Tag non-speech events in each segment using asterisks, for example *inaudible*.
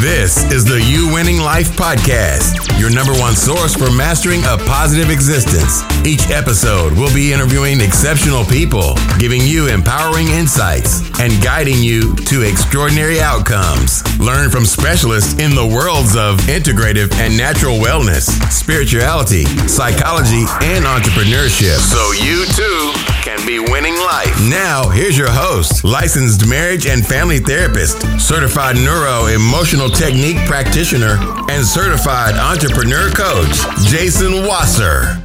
This is the You Winning Life Podcast, your number one source for mastering a positive existence. Each episode we'll be interviewing exceptional people, giving you empowering insights, and guiding you to extraordinary outcomes. Learn from specialists in the worlds of integrative and natural wellness, spirituality, psychology, and entrepreneurship. So you too can be winning life. Now, here's your host, licensed marriage and family therapist, certified neuro emotional technique practitioner, and certified entrepreneur coach, Jason Wasser.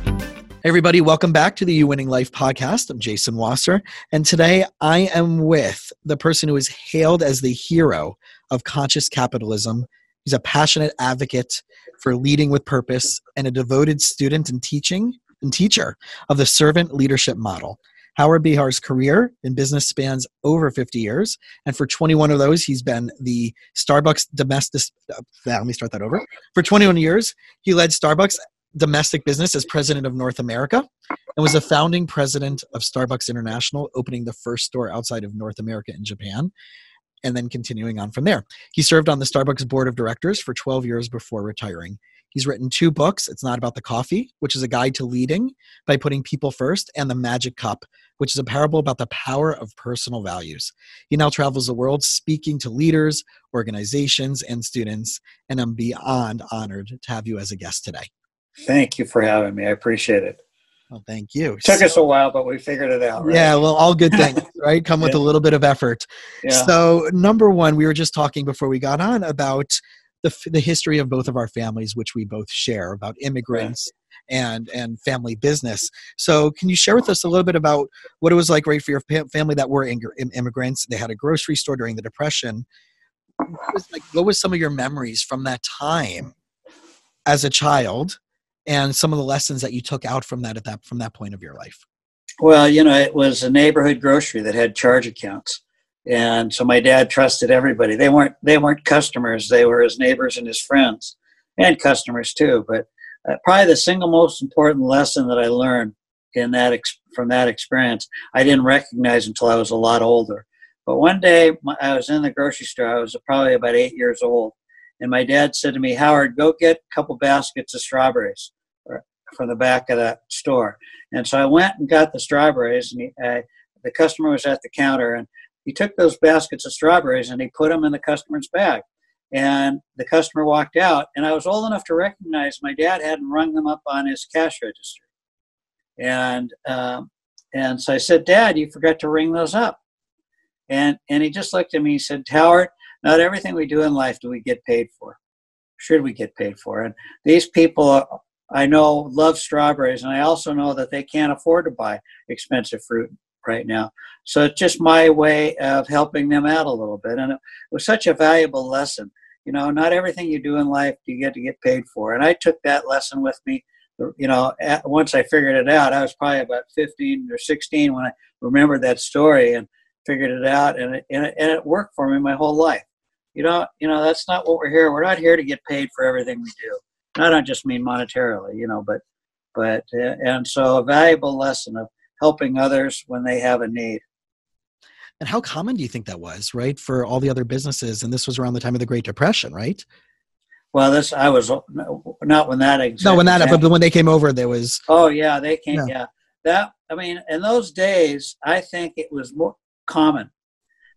Everybody, welcome back to the You Winning Life podcast. I'm Jason Wasser, and today I am with the person who is hailed as the hero of conscious capitalism. He's a passionate advocate for leading with purpose and a devoted student and teaching and teacher of the servant leadership model. Howard Behar's career in business spans over 50 years, and for 21 of those, he's been the Starbucks domestic. Uh, let me start that over. For 21 years, he led Starbucks domestic business as president of North America and was a founding president of Starbucks International, opening the first store outside of North America in Japan and then continuing on from there. He served on the Starbucks board of directors for 12 years before retiring. He's written two books. It's Not About the Coffee, which is a guide to leading by putting people first, and The Magic Cup, which is a parable about the power of personal values. He now travels the world speaking to leaders, organizations, and students, and I'm beyond honored to have you as a guest today. Thank you for having me. I appreciate it. Well, thank you. Took so, us a while, but we figured it out. Right? Yeah, well, all good things, *laughs* right? Come with yeah. a little bit of effort. Yeah. So, number one, we were just talking before we got on about the, the history of both of our families, which we both share about immigrants and and family business. So, can you share with us a little bit about what it was like, right, for your family that were immigrants? They had a grocery store during the Depression. What was, like, what was some of your memories from that time as a child, and some of the lessons that you took out from that at that from that point of your life? Well, you know, it was a neighborhood grocery that had charge accounts and so my dad trusted everybody. They weren't they weren't customers. They were his neighbors and his friends and customers too. But uh, probably the single most important lesson that i learned in that ex- from that experience i didn't recognize until i was a lot older. But one day i was in the grocery store. I was probably about eight years old. And my dad said to me howard go get a couple baskets of strawberries uh, from the back of that store. And so i went and got the strawberries and he, uh, the customer was at the counter and he took those baskets of strawberries and he put them in the customer's bag. And the customer walked out, and I was old enough to recognize my dad hadn't rung them up on his cash register. And um, and so I said, Dad, you forgot to ring those up. And and he just looked at me. He said, Howard, not everything we do in life do we get paid for. Should we get paid for? And these people, I know, love strawberries, and I also know that they can't afford to buy expensive fruit right now. So it's just my way of helping them out a little bit. And it was such a valuable lesson. You know, not everything you do in life you get to get paid for. And I took that lesson with me. You know, at, once I figured it out, I was probably about 15 or 16 when I remembered that story and figured it out. And it, and it, and it worked for me my whole life. You know, you know, that's not what we're here. We're not here to get paid for everything we do. And I don't just mean monetarily, you know, but, but, uh, and so a valuable lesson of helping others when they have a need. And how common do you think that was, right, for all the other businesses? And this was around the time of the Great Depression, right? Well, this I was not when that existed. No, when that but when they came over, there was. Oh yeah, they came. Yeah. yeah, that I mean, in those days, I think it was more common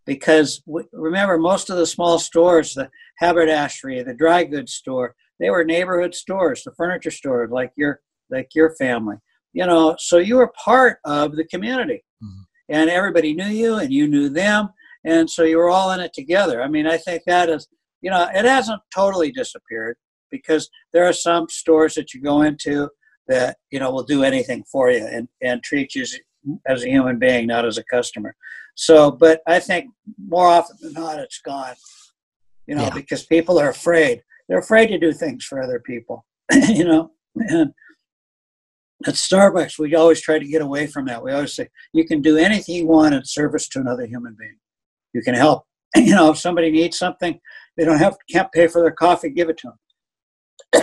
because remember most of the small stores, the haberdashery, the dry goods store, they were neighborhood stores, the furniture store, like your like your family you know so you were part of the community. Mm-hmm. and everybody knew you and you knew them. And so you were all in it together. I mean i think that is you know it hasn't totally disappeared because there are some stores that you go into that you know will do anything for you and, and treat you as a human being not as a customer. So but i think more often than not it's gone you know yeah. because people are afraid. They're afraid to do things for other people *clears throat* you know? and *clears throat* at Starbucks, we always try to get away from that. We always say, you can do anything you want in service to another human being. You can help. *clears throat* You know, if somebody needs something, they don't have can't pay for their coffee, give it to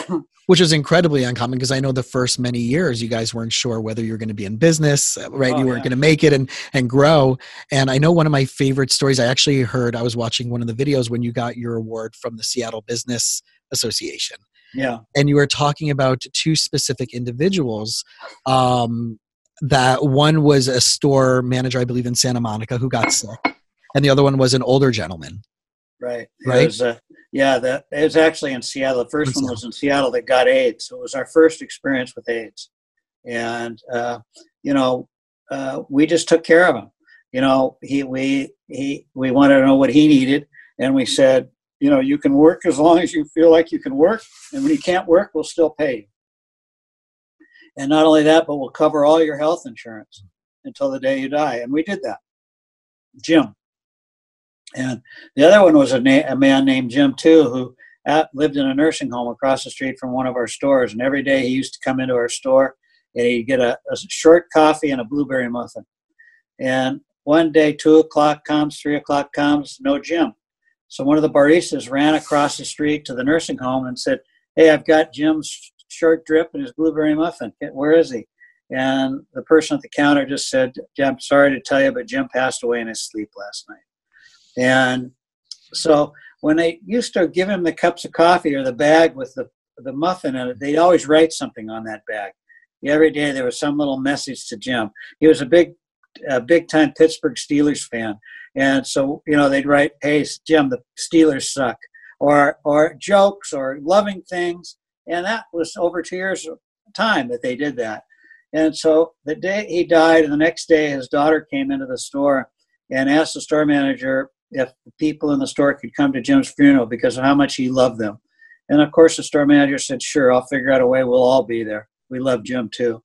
them. *clears throat* which is incredibly uncommon because I know the first many years you guys weren't sure whether you're going to be in business, uh, right? Oh, you weren't yeah. going to make it and and grow. And I know one of my favorite stories. I actually heard I was watching one of the videos when you got your award from the Seattle Business Association, Yeah. and you were talking about two specific individuals. Um, that one was a store manager, I believe, in Santa Monica who got sick, and the other one was an older gentleman. Right. Right? was, uh, yeah, that it was actually in Seattle. The first In one was in Seattle that got AIDS. So it was our first experience with AIDS, and uh, you know, uh, we just took care of him. You know, he we he we wanted to know what he needed, and we said, you know, you can work as long as you feel like you can work, and when you can't work, we'll still pay you. And not only that, but we'll cover all your health insurance until the day you die. And we did that. Jim. And the other one was a, na- a man named Jim too, who at, lived in a nursing home across the street from one of our stores. And every day he used to come into our store and he'd get a, a short coffee and a blueberry muffin. And one day, two o'clock comes, three o'clock comes, no Jim. So one of the baristas ran across the street to the nursing home and said, "Hey, I've got Jim's short drip and his blueberry muffin. Where is he?" And the person at the counter just said, "I'm sorry to tell you, but Jim passed away in his sleep last night." And so when they used to give him the cups of coffee or the bag with the the muffin in it, they'd always write something on that bag. Every day there was some little message to Jim. He was a big, a big time Pittsburgh Steelers fan, and so you know they'd write, "Hey Jim, the Steelers suck," or or jokes or loving things, and that was over two years of time that they did that. And so the day he died, and the next day his daughter came into the store and asked the store manager if the people in the store could come to Jim's funeral because of how much he loved them. And of course, the store manager said, Sure, I'll figure out a way. We'll all be there. We love Jim too.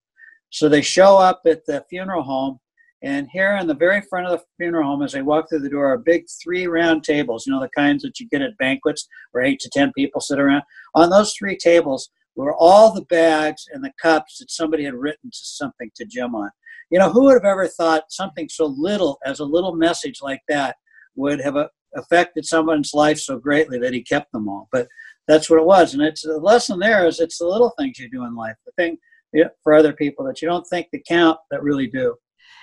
So they show up at the funeral home. And here in the very front of the funeral home, as they walk through the door, are big three round tables, you know, the kinds that you get at banquets where eight to 10 people sit around. On those three tables were all the bags and the cups that somebody had written to something to Jim on. You know, who would have ever thought something so little as a little message like that would have uh, affected someone's life so greatly that he kept them all? But that's what it was. And it's the lesson there is it's the little things you do in life, the thing for other people that you don't think that count that really do.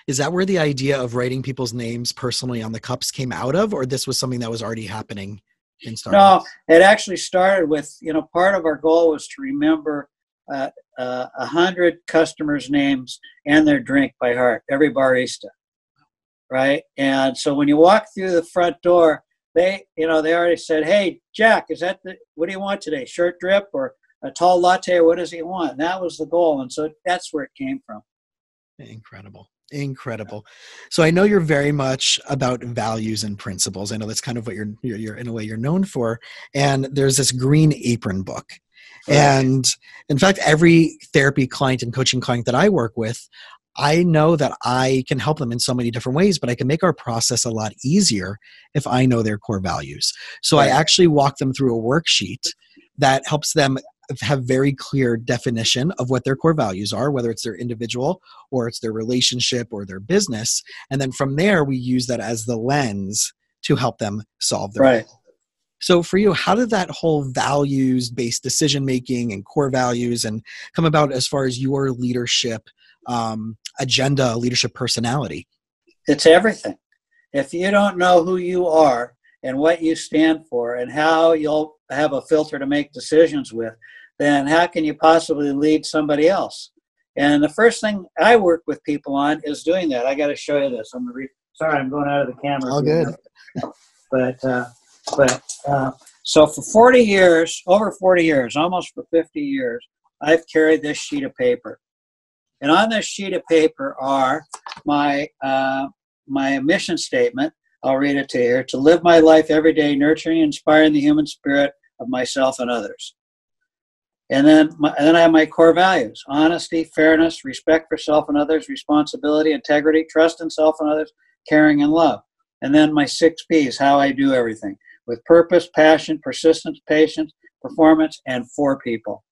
Is that where the idea of writing people's names personally on the cups came out of, or this was something that was already happening in Starbucks? No, it actually started with you know part of our goal was to remember uh, uh, a hundred customers' names and their drink by heart, every barista, right? And so when you walk through the front door, they you know they already said, "Hey, Jack, is that the, what do you want today? Short drip or a tall latte, or what does he want?" And that was the goal, and so that's where it came from. Incredible. Incredible. So I know you're very much about values and principles. I know that's kind of what you're, you're, you're in a way you're known for. And there's this green apron book. And in fact, every therapy client and coaching client that I work with, I know that I can help them in so many different ways, but I can make our process a lot easier if I know their core values. So I actually walk them through a worksheet that helps them have very clear definition of what their core values are, whether it's their individual or it's their relationship or their business. And then from there, we use that as the lens to help them solve their Right. so for you, how did that whole values based decision making and core values and come about as far as your leadership um, agenda, leadership personality? It's everything. If you don't know who you are and what you stand for and how you'll have a filter to make decisions with, then how can you possibly lead somebody else? And the first thing I work with people on is doing that. I got to show you this. I'm re- sorry, I'm going out of the camera. All good. But uh, but uh, so for 40 years, over 40 years, almost for 50 years, I've carried this sheet of paper. And on this sheet of paper are my uh, my mission statement. I'll read it to you here: to live my life every day, nurturing and inspiring the human spirit of myself and others. And then, my, and then I have my core values: honesty, fairness, respect for self and others, responsibility, integrity, trust in self and others, caring and love. And then my six P's: how I do everything with purpose, passion, persistence, patience, performance, and for people.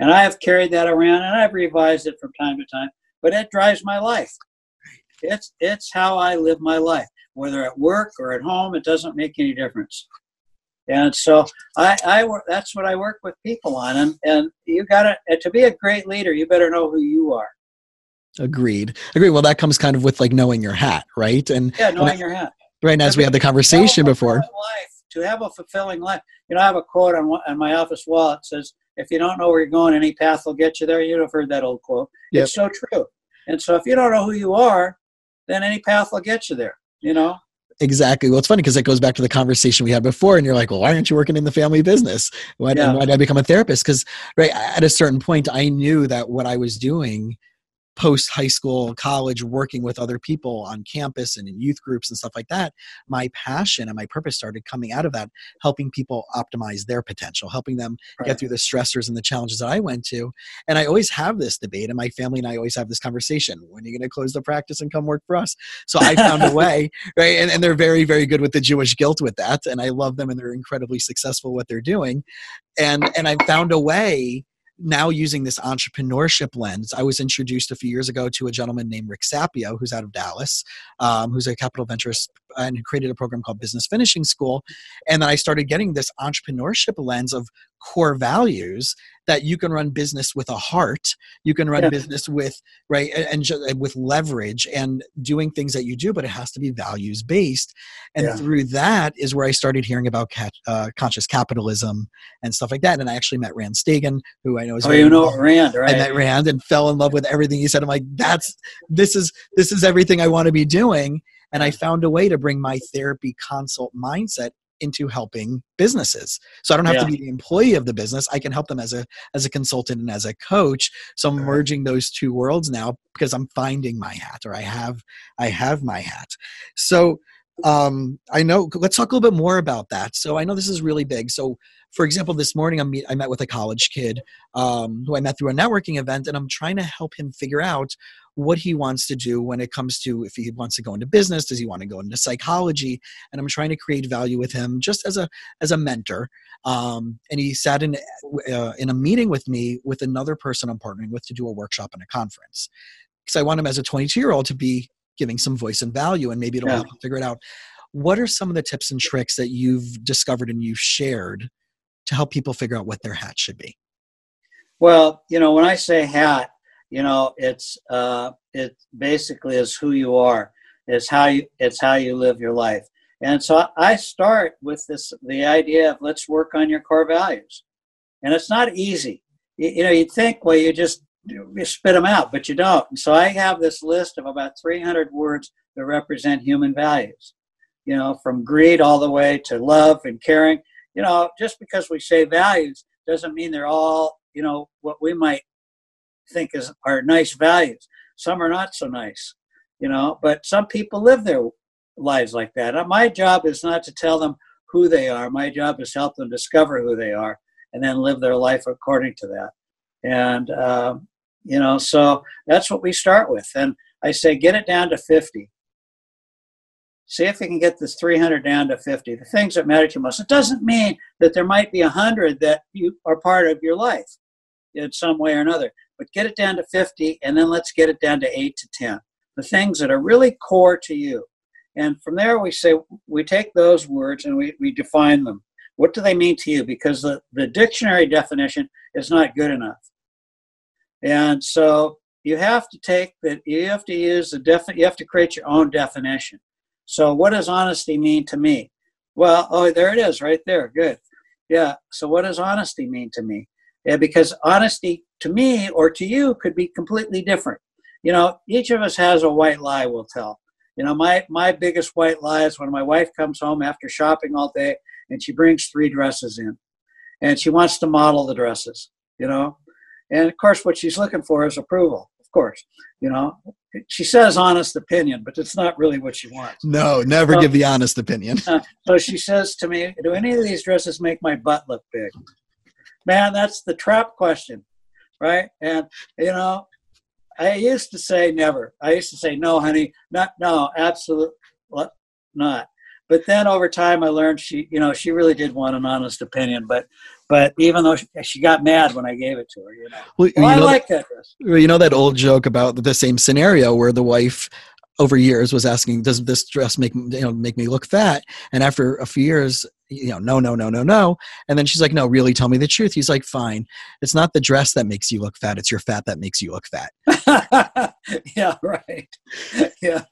And I have carried that around, and I've revised it from time to time. But it drives my life. It's it's how I live my life, whether at work or at home. It doesn't make any difference. And so I, I that's what I work with people on. And, and you got to, to be a great leader, you better know who you are. Agreed. Agreed. Well, that comes kind of with like knowing your hat, right? And yeah, knowing your hat. Right. And as we had the conversation before. Life, to have a fulfilling life. You know, I have a quote on, on my office wall. It says, if you don't know where you're going, any path will get you there. You've heard that old quote. Yep. It's so true. And so if you don't know who you are, then any path will get you there, you know? Exactly. Well, it's funny because it goes back to the conversation we had before, and you're like, "Well, why aren't you working in the family business? Why, yeah. why did I become a therapist?" Because right at a certain point, I knew that what I was doing post high school, college, working with other people on campus and in youth groups and stuff like that, my passion and my purpose started coming out of that, helping people optimize their potential, helping them right. get through the stressors and the challenges that I went to. And I always have this debate, and my family and I always have this conversation when are you going to close the practice and come work for us? So I found a *laughs* way, right? And, and they're very, very good with the Jewish guilt with that. And I love them, and they're incredibly successful what they're doing. And, and I found a way now using this entrepreneurship lens, I was introduced a few years ago to a gentleman named Rick Sapio, who's out of Dallas, um, who's a capital ventures and created a program called Business Finishing School. And then I started getting this entrepreneurship lens of core values that you can run business with a heart. You can run yeah. business with right and, and, with leverage and doing things that you do but it has to be values based and yeah. through that is where i started hearing about uh, conscious capitalism and stuff like that. And i actually met rand stagen who i know is oh you know rand right i met rand and fell in love with everything he said. I'm like that's this is this is everything i want to be doing. And i found a way to bring my therapy consult mindset into helping businesses. So i don't have yeah. to be the employee of the business. I can help them as a as a consultant and as a coach. So i'm merging those two worlds now because i'm finding my hat or i have i have my hat. So um i know let's talk a little bit more about that. So i know this is really big. So for example this morning i meet, I met with a college kid um, who i met through a networking event and i'm trying to help him figure out what he wants to do when it comes to if he wants to go into business does he want to go into psychology? And i'm trying to create value with him just as a as a mentor. Um, and he sat in uh, in a meeting with me with another person i'm partnering with to do a workshop and a conference. Because i want him as a 22 year old to be giving some voice and value and maybe it'll yeah. help figure it out. What are some of the tips and tricks that you've discovered and you've shared to help people figure out what their hat should be? Well you know when i say hat you know it's uh, it basically is who you are. It's how you it's how you live your life. And so i start with this the idea of let's work on your core values. And it's not easy. You, you know you'd think well you just spit them out but you don't so i have this list of about 300 words that represent human values you know from greed all the way to love and caring you know just because we say values doesn't mean they're all you know what we might think is are nice values. Some are not so nice, you know. But some people live their lives like that. Uh, my job is not to tell them who they are. My job is to help them discover who they are and then live their life according to that. And um, you know, so that's what we start with. And I say, get it down to fifty. See if you can get this 300 down to 50. The things that matter to you most. It doesn't mean that there might be 100 that you are part of your life in some way or another but get it down to 50 and then let's get it down to 8 to 10 the things that are really core to you and from there we say we take those words and we, we define them what do they mean to you because the, the dictionary definition is not good enough and so you have to take that you have to use the defi- you have to create your own definition so what does honesty mean to me well oh there it is right there good yeah so what does honesty mean to me yeah, because honesty to me or to you could be completely different. You know, each of us has a white lie we'll tell. You know, my, my biggest white lie is when my wife comes home after shopping all day and she brings three dresses in and she wants to model the dresses, you know. And of course, what she's looking for is approval, of course. You know, she says honest opinion, but it's not really what she wants. No, never so, give the honest opinion. *laughs* Uh, so she says to me, Do any of these dresses make my butt look big? Man, that's the trap question right? And you know, I used to say never. I used to say no, honey, not no, absolutely not. But then over time, I learned she, you know, she really did want an honest opinion. But, but even though she, she got mad when I gave it to her, you know, well, well you I know like that, dress. You know that old joke about the same scenario where the wife over years was asking, "Does this dress make you know make me look fat?" And after a few years, you know, no, no, no, no, no. And then she's like, no, really tell me the truth. He's like, fine. It's not the dress that makes you look fat. It's your fat that makes you look fat. *laughs* yeah, right. *laughs* Yeah.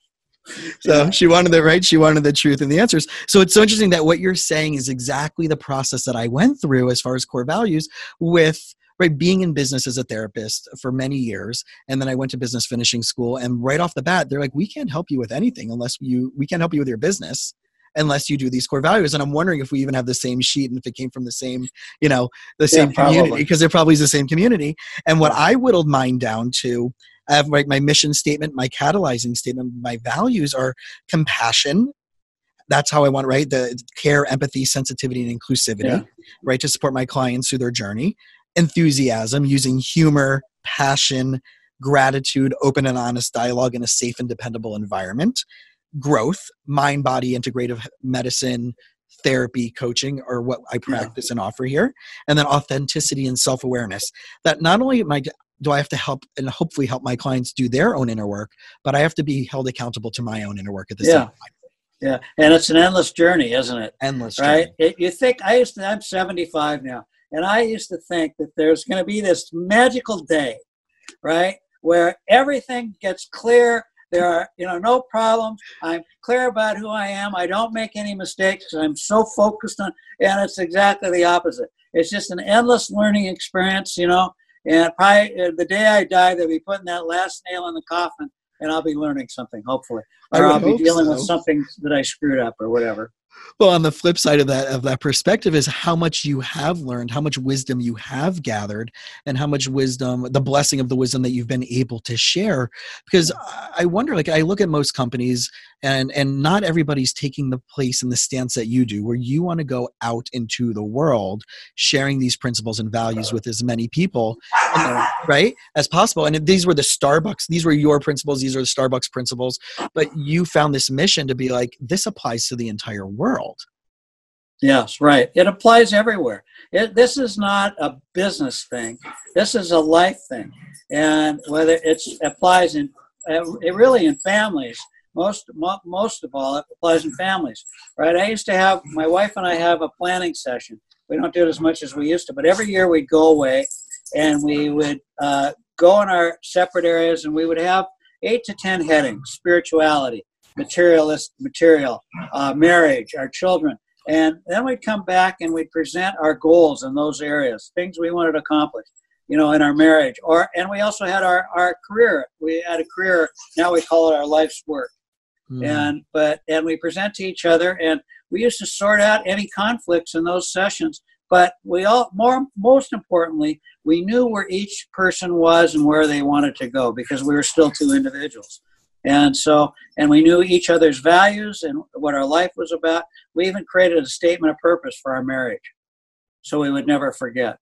So she wanted the right. She wanted the truth and the answers. So it's so interesting that what you're saying is exactly the process that I went through as far as core values with right being in business as a therapist for many years and then i went to business finishing school and right off the bat they're like we can't help you with anything unless you we can't help you with your business unless you do these core values and i'm wondering if we even have the same sheet and if it came from the same you know the same yeah, community because it probably is the same community and what i whittled mine down to I have like my mission statement, my catalyzing statement, my values are compassion. That's how I want, right? The care, empathy, sensitivity, and inclusivity, yeah. right? To support my clients through their journey enthusiasm, using humor, passion, gratitude, open and honest dialogue in a safe and dependable environment, growth, mind body integrative medicine, therapy, coaching, or what I practice yeah. and offer here, and then authenticity and self awareness. That not only am I do I have to help and hopefully help my clients do their own inner work, but I have to be held accountable to my own inner work at the yeah. same time. Yeah, and it's an endless journey, isn't it? Endless, right? It, you think I used to? I'm 75 now. And I used to think that there's going to be this magical day, right, where everything gets clear. There are, you know, no problems. I'm clear about who I am. I don't make any mistakes I'm so focused on. And it's exactly the opposite. It's just an endless learning experience, you know. And probably the day I die, they'll be putting that last nail in the coffin, and I'll be learning something, hopefully, or I'll be dealing so. with something that I screwed up or whatever. Well on the flip side of that of that perspective is how much you have learned how much wisdom you have gathered and how much wisdom the blessing of the wisdom that you've been able to share. Because i wonder like i look at most companies and and not everybody's taking the place and the stance that you do where you want to go out into the world sharing these principles and values with as many people *laughs* right as possible. And these were the starbucks these were your principles these are the starbucks principles but you found this mission to be like this applies to the entire world. Yes right. It applies everywhere. It, this is not a business thing. This is a life thing. And whether it applies in uh, it really in families most most of all it applies in families right i used to have my wife and i have a planning session we don't do it as much as we used to but every year we'd go away and we would uh, go in our separate areas and we would have eight to ten headings spirituality materialist material uh, marriage our children and then we'd come back and we'd present our goals in those areas things we wanted to accomplish you know, in our marriage. Or and we also had our, our career. We had a career, now we call it our life's work. Mm. And but and we present to each other and we used to sort out any conflicts in those sessions. But we all more most importantly, we knew where each person was and where they wanted to go because we were still two individuals. And so, and we knew each other's values and what our life was about. We even created a statement of purpose for our marriage so we would never forget.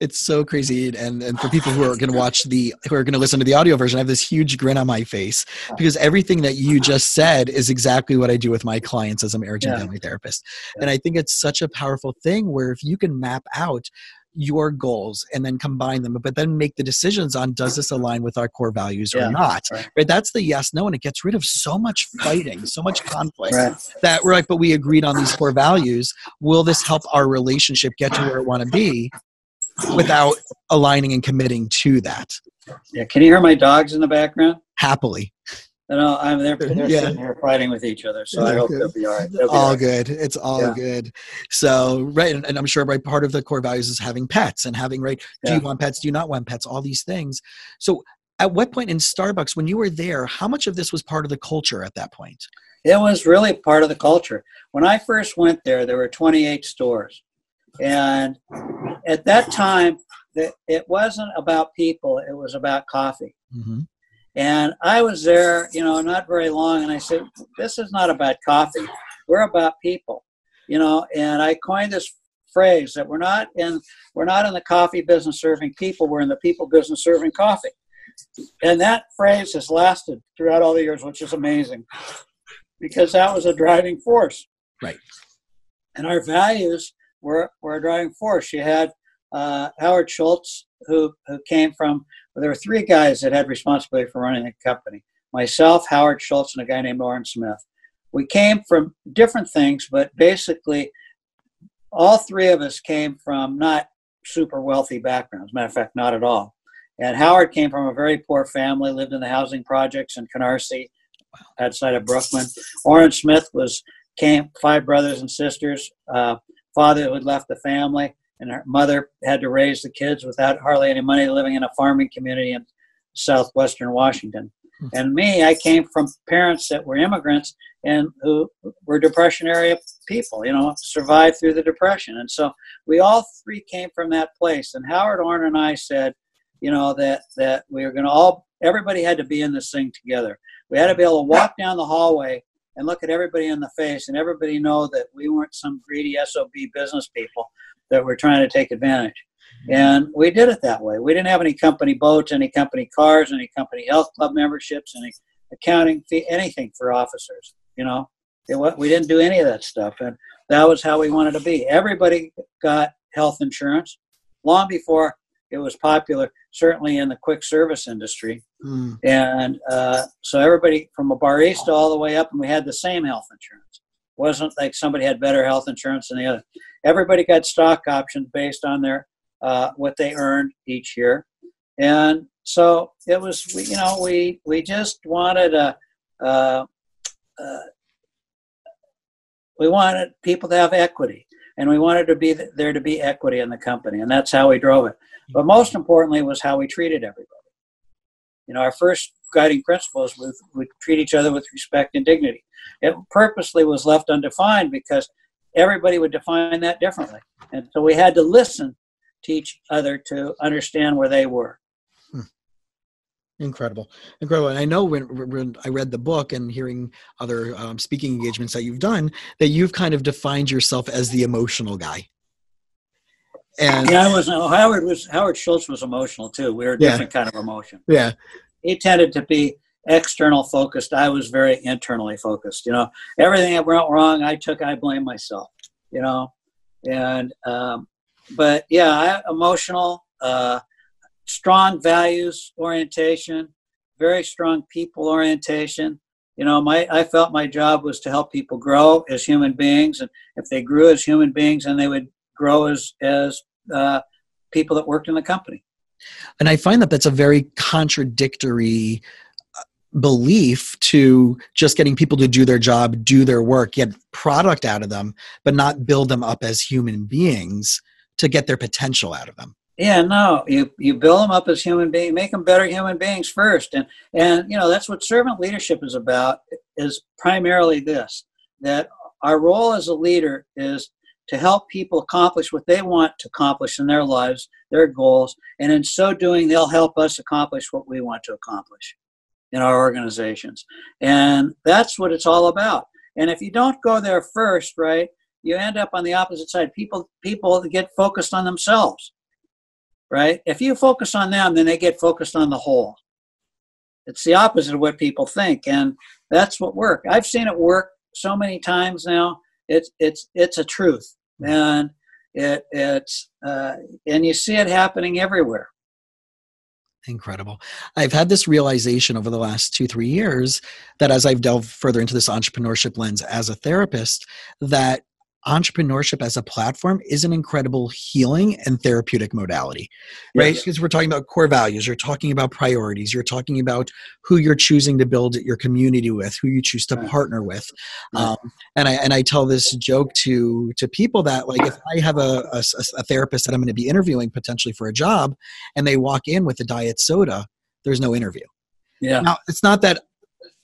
It's so crazy, and and for *sighs* people who are going to watch the who are going to listen to the audio version, I have this huge grin on my face because everything that you just said is exactly what I do with my clients as a marriage yeah. and family therapist, yeah. and I think it's such a powerful thing where if you can map out your goals and then combine them but then make the decisions on does this align with our core values yeah, or not right. right. that's the yes no and it gets rid of so much fighting so much conflict right. that we're like but we agreed on these core values will this help our relationship get to where it want to be without aligning and committing to that yeah can you hear my dogs in the background happily no, I'm they're, they're yeah. sitting here fighting with each other, so I hope they'll be all right. Be all, all right. good. It's all yeah. good. So right, and, and, I'm sure right part of the core values is having pets and having right. Do yeah. you want pets? Do you not want pets? All these things. So at what point in Starbucks, when you were there, how much of this was part of the culture at that point? It was really part of the culture. When I first went there, there were 28 stores, and at that time, it wasn't about people; it was about coffee. Mm-hmm. And I was there, you know, not very long, and I said, "This is not about coffee. We're about people." You know, and I coined this phrase that we're not in we're not in the coffee business serving people. We're in the people business serving coffee. And that phrase has lasted throughout all the years, which is amazing, because that was a driving force. Right. And our values were were a driving force. You had uh, Howard Schultz, who who came from well, there were three guys that had responsibility for running the company myself, Howard Schultz, and a guy named Orin Smith. We came from different things, but basically, all three of us came from not super wealthy backgrounds. Matter of fact, not at all. And Howard came from a very poor family, lived in the housing projects in Canarsie, outside of Brooklyn. Orin Smith was came five brothers and sisters. Uh, father who had left the family, and her mother had to raise the kids without hardly any money, living in a farming community in southwestern Washington. Hmm. And me, I came from parents that were immigrants and who were depression area people, you know, survived through the depression. And so we all three came from that place. And Howard Orin and I said, you know, that that we were going to all everybody had to be in this thing together. We had to be able to walk down the hallway and look at everybody in the face and everybody know that we weren't some greedy SOB business people that were trying to take advantage. And we did it that way. We didn't have any company boats, any company cars, any company health club memberships, any accounting fee, anything for officers. You know, it, we didn't do any of that stuff, and that was how we wanted to be. Everybody got health insurance long before it was popular, certainly in the quick service industry. Mm. And uh, so everybody from a barista all the way up, and we had the same health insurance. Wasn't like somebody had better health insurance than the other. Everybody got stock options based on their uh, what they earned each year, and so it was. You know, we we just wanted a. Uh, uh, we wanted people to have equity, and we wanted to be there to be equity in the company, and that's how we drove it. But most importantly was how we treated everybody. You know, our first guiding principles we treat each other with respect and dignity. It purposely was left undefined because everybody would define that differently. And so we had to listen to each other to understand where they were. Hmm. Incredible, incredible. And I know when, when I read the book and hearing other um, speaking engagements that you've done, that you've kind of defined yourself as the emotional guy. And yeah, I was Howard was Howard Schultz was emotional too. We were a different yeah. kind of emotion. Yeah, he tended to be external focused. I was very internally focused. You know, everything that went wrong, I took, I blame myself. You know, and um, but yeah, I, emotional, uh, strong values orientation, very strong people orientation. You know, my I felt my job was to help people grow as human beings, and if they grew as human beings, then they would grow as as uh, people that worked in the company. And I find that that's a very contradictory uh, belief to just getting people to do their job, do their work, get product out of them, but not build them up as human beings to get their potential out of them. Yeah, no, you you build them up as human beings, make them better human beings first, and and you know that's what servant leadership is about. Is primarily this that our role as a leader is to help people accomplish what they want to accomplish in their lives, their goals, and in so doing, they'll help us accomplish what we want to accomplish in our organizations. And that's what it's all about. And if you don't go there first, right, you end up on the opposite side. People people get focused on themselves. Right? If you focus on them, then they get focused on the whole. It's the opposite of what people think, and that's what work. I've seen it work so many times now. It's it's it's a truth and it it's uh, and you see it happening everywhere. Incredible. I've had this realization over the last two three years that as i've delved further into this entrepreneurship lens as a therapist that entrepreneurship as a platform is an incredible healing and therapeutic modality right? Because yes. we're talking about core values you're talking about priorities you're talking about who you're choosing to build your community with who you choose to partner with. Um, and i and i tell this joke to to people that like if i have a, a, a therapist that i'm going to be interviewing potentially for a job and they walk in with a diet soda there's no interview. Yeah. Now it's not that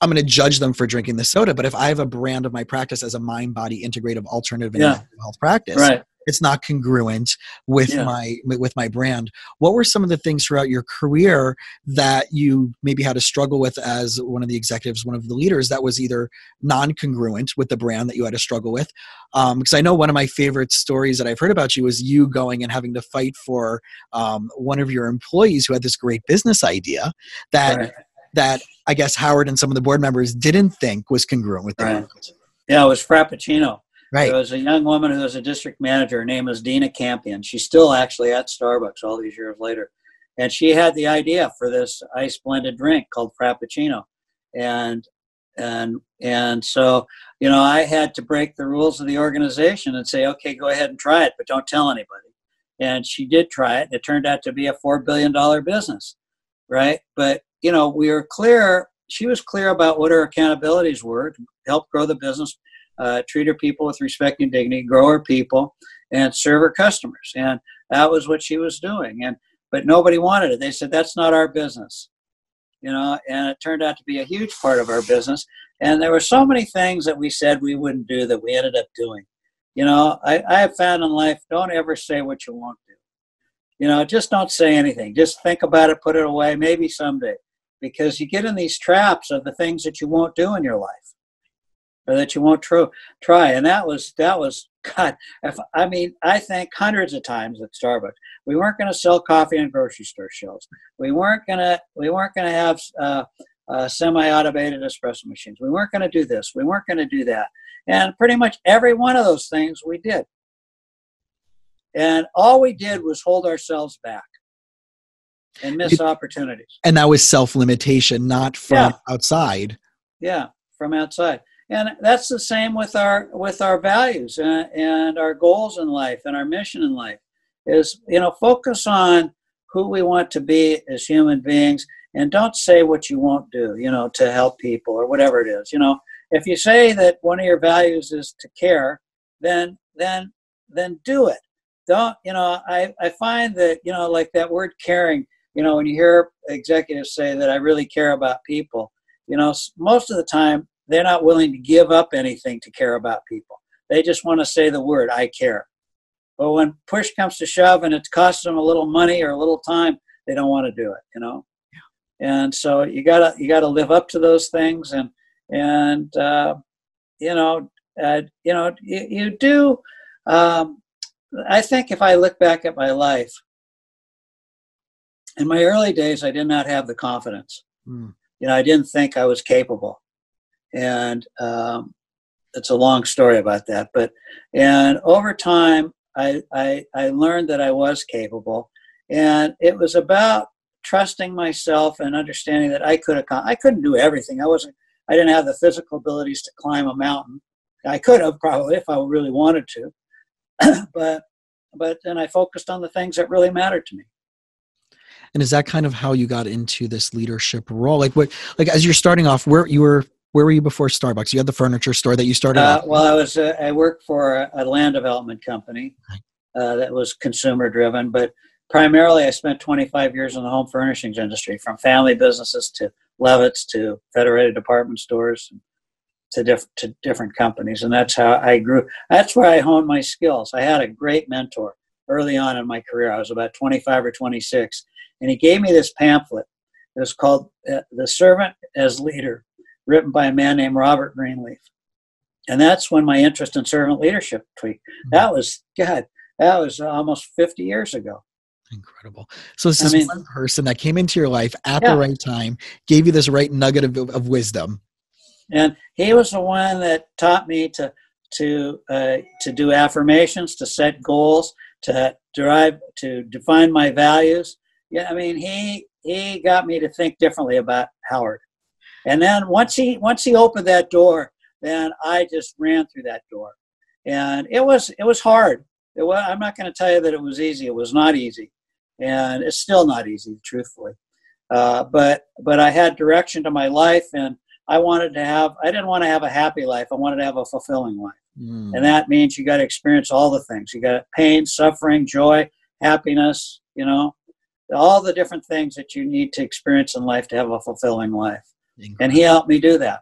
I'm going to judge them for drinking the soda. But if I have a brand of my practice as a mind body integrative alternative yeah. health practice, right. it's not congruent with yeah. my with my brand. What were some of the things throughout your career that you maybe had to struggle with as one of the executives, one of the leaders that was either non-congruent with the brand that you had to struggle with? Um, because I know one of my favorite stories that I've heard about you was you going and having to fight for um, one of your employees who had this great business idea that. Right that I guess Howard and some of the board members didn't think was congruent with right. Yeah, it was Frappuccino. Right. There was a young woman who was a district manager. Her name was Dina Campion. She's still actually at Starbucks all these years later. And she had the idea for this ice blended drink called Frappuccino. And and and so you know I had to break the rules of the organization and say, okay, go ahead and try it, but don't tell anybody. And she did try it. It turned out to be a four billion dollar business, right? But you know we were clear. She was clear about what her accountabilities were to help grow the business, uh, treat her people with respect and dignity, grow her people, and serve her customers. And that was what she was doing. And but nobody wanted it. They said that's not our business, you know. And it turned out to be a huge part of our business. And there were so many things that we said we wouldn't do that we ended up doing. You know, I, I have found in life, don't ever say what you won't do. You know, just don't say anything. Just think about it, put it away, maybe someday. Because you get in these traps of the things that you won't do in your life or that you won't tr- try. And that was that was *laughs* God. If I mean, I think hundreds of times at Starbucks, we weren't going to sell coffee on grocery store shelves. We weren't gonna we weren't gonna have uh, uh, semi-automated espresso machines. We weren't going to do this. We weren't going to do that. And pretty much every one of those things we did. And all we did was hold ourselves back and miss opportunities. And that was self limitation, not from yeah. outside. Yeah, from outside and that's the same with our with our values and, and our goals in life and our mission in life is you know focus on who we want to be as human beings and don't say what you won't do you know to help people or whatever it is you know if you say that one of your values is to care then then then do it don't you know i i find that you know like that word caring you know when you hear executives say that i really care about people you know most of the time they're not willing to give up anything to care about people. They just want to say the word, I care. But when push comes to shove and it costs them a little money or a little time, they don't want to do it, you know? Yeah. And so you gotta, you gotta live up to those things and, and, uh, you know, uh, you know, you, you do, um, I think if I look back at my life, in my early days, I did not have the confidence. Mm. You know, I didn't think I was capable and um, it's a long story about that. But and over time, I, I I learned that I was capable, and it was about trusting myself and understanding that I could I couldn't do everything. I wasn't. I didn't have the physical abilities to climb a mountain. I could have probably if I really wanted to, *clears throat* but but then I focused on the things that really mattered to me. And is that kind of how you got into this leadership role? Like what like as you're starting off, where you were where were you before Starbucks? You had the furniture store that you started. Uh, well, I was uh, I worked for a, land development company uh, that was consumer driven, but primarily I spent 25 years in the home furnishings industry, from family businesses to Levitz to Federated Department Stores to, diff- to different companies, and that's how I grew. That's where I honed my skills. I had a great mentor early on in my career. I was about 25 or 26, and he gave me this pamphlet. It was called uh, "The Servant as Leader." written by a man named Robert Greenleaf. And that's when my interest in servant leadership tweaked. Mm-hmm. That was, God, that was almost 50 years ago. Incredible. So this is mean, one person that came into your life at yeah. the right time, gave you this right nugget of, of wisdom. And he was the one that taught me to to uh, to do affirmations, to set goals, to drive, to define my values. Yeah, I mean, he he got me to think differently about Howard. And then once he once he opened that door, then I just ran through that door, and it was it was hard. It was, I'm not going to tell you that it was easy. It was not easy, and it's still not easy, truthfully. Uh, but but I had direction to my life, and I wanted to have. I didn't want to have a happy life. I wanted to have a fulfilling life, mm. and that means you got to experience all the things. You got pain, suffering, joy, happiness. You know, all the different things that you need to experience in life to have a fulfilling life. Incredible. And he helped me do that.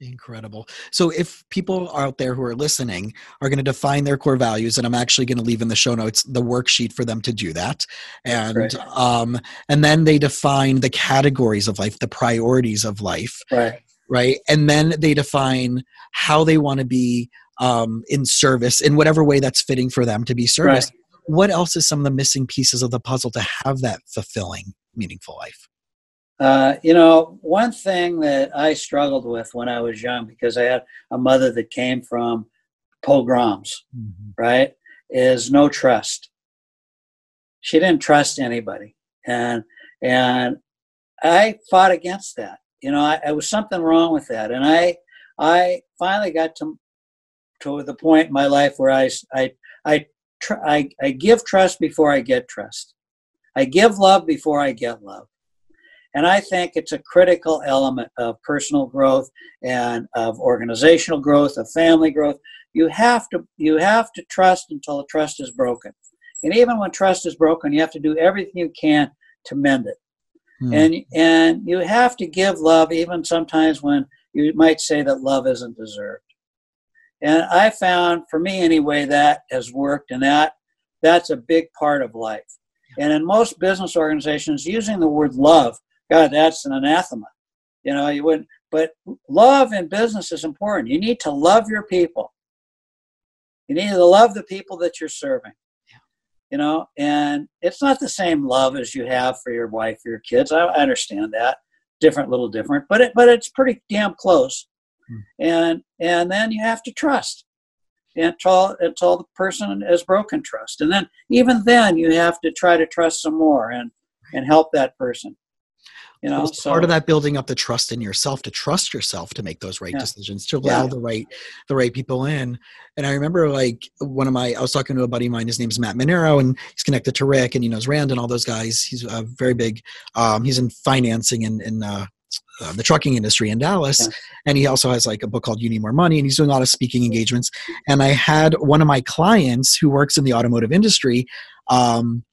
Incredible. So, if people out there who are listening are going to define their core values, and I'm actually going to leave in the show notes the worksheet for them to do that, and right. um, and then they define the categories of life, the priorities of life, right? Right, and then they define how they want to be um, in service in whatever way that's fitting for them to be service. Right. What else is some of the missing pieces of the puzzle to have that fulfilling, meaningful life? Uh, you know, one thing that I struggled with when I was young, because I had a mother that came from pogroms, mm-hmm. right, is no trust. She didn't trust anybody, and and I fought against that. You know, I, I was something wrong with that, and I I finally got to to the point in my life where I I I tr- I, I give trust before I get trust. I give love before I get love. And I think it's a critical element of personal growth and of organizational growth, of family growth. You have to you have to trust until the trust is broken. And even when trust is broken, you have to do everything you can to mend it. Hmm. And and you have to give love even sometimes when you might say that love isn't deserved. And I found, for me anyway, that has worked, and that that's a big part of life. And in most business organizations, using the word love, God, that's an anathema. You know, you wouldn't. But love in business is important. You need to love your people. You need to love the people that you're serving. You know, and it's not the same love as you have for your wife or your kids. I, I understand that, different, little different, but it, but it's pretty damn close. Hmm. and and then you have to trust And until until the person has broken trust and then even then you have to try to trust some more and and help that person you know so, part of that building up the trust in yourself to trust yourself to make those right yeah. decisions to allow yeah. the right the right people in and i remember like one of my i was talking to a buddy of mine his name's matt Manero, and he's connected to rick and he knows rand and all those guys he's a very big um, he's in financing and in uh, uh, the trucking industry in Dallas. Yeah. And he also has like a book called You Need More Money, and he's doing a lot of speaking engagements. And I had one of my clients who works in the automotive industry. Um,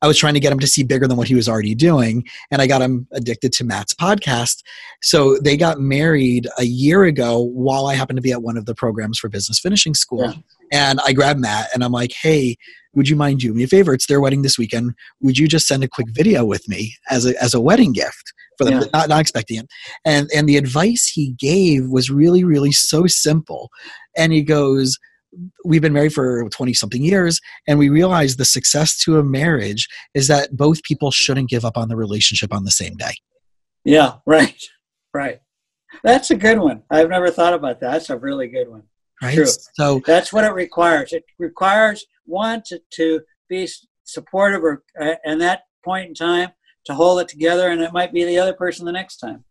I was trying to get him to see bigger than what he was already doing, and I got him addicted to Matt's podcast. So they got married a year ago while I happened to be at one of the programs for business finishing school. Yeah. And I grabbed Matt and I'm like, hey, would you mind doing me a favor? It's their wedding this weekend. Would you just send a quick video with me as a, as a wedding gift? for them, yeah. not, not expecting it. And and the advice he gave was really, really so simple. And he goes, We've been married for 20 something years, and we realize the success to a marriage is that both people shouldn't give up on the relationship on the same day. Yeah, right. Right. That's a good one. I've never thought about that. That's a really good one. Right. True. So that's what it requires. It requires one to, to be supportive or uh, and that point in time to hold it together, and it might be the other person the next time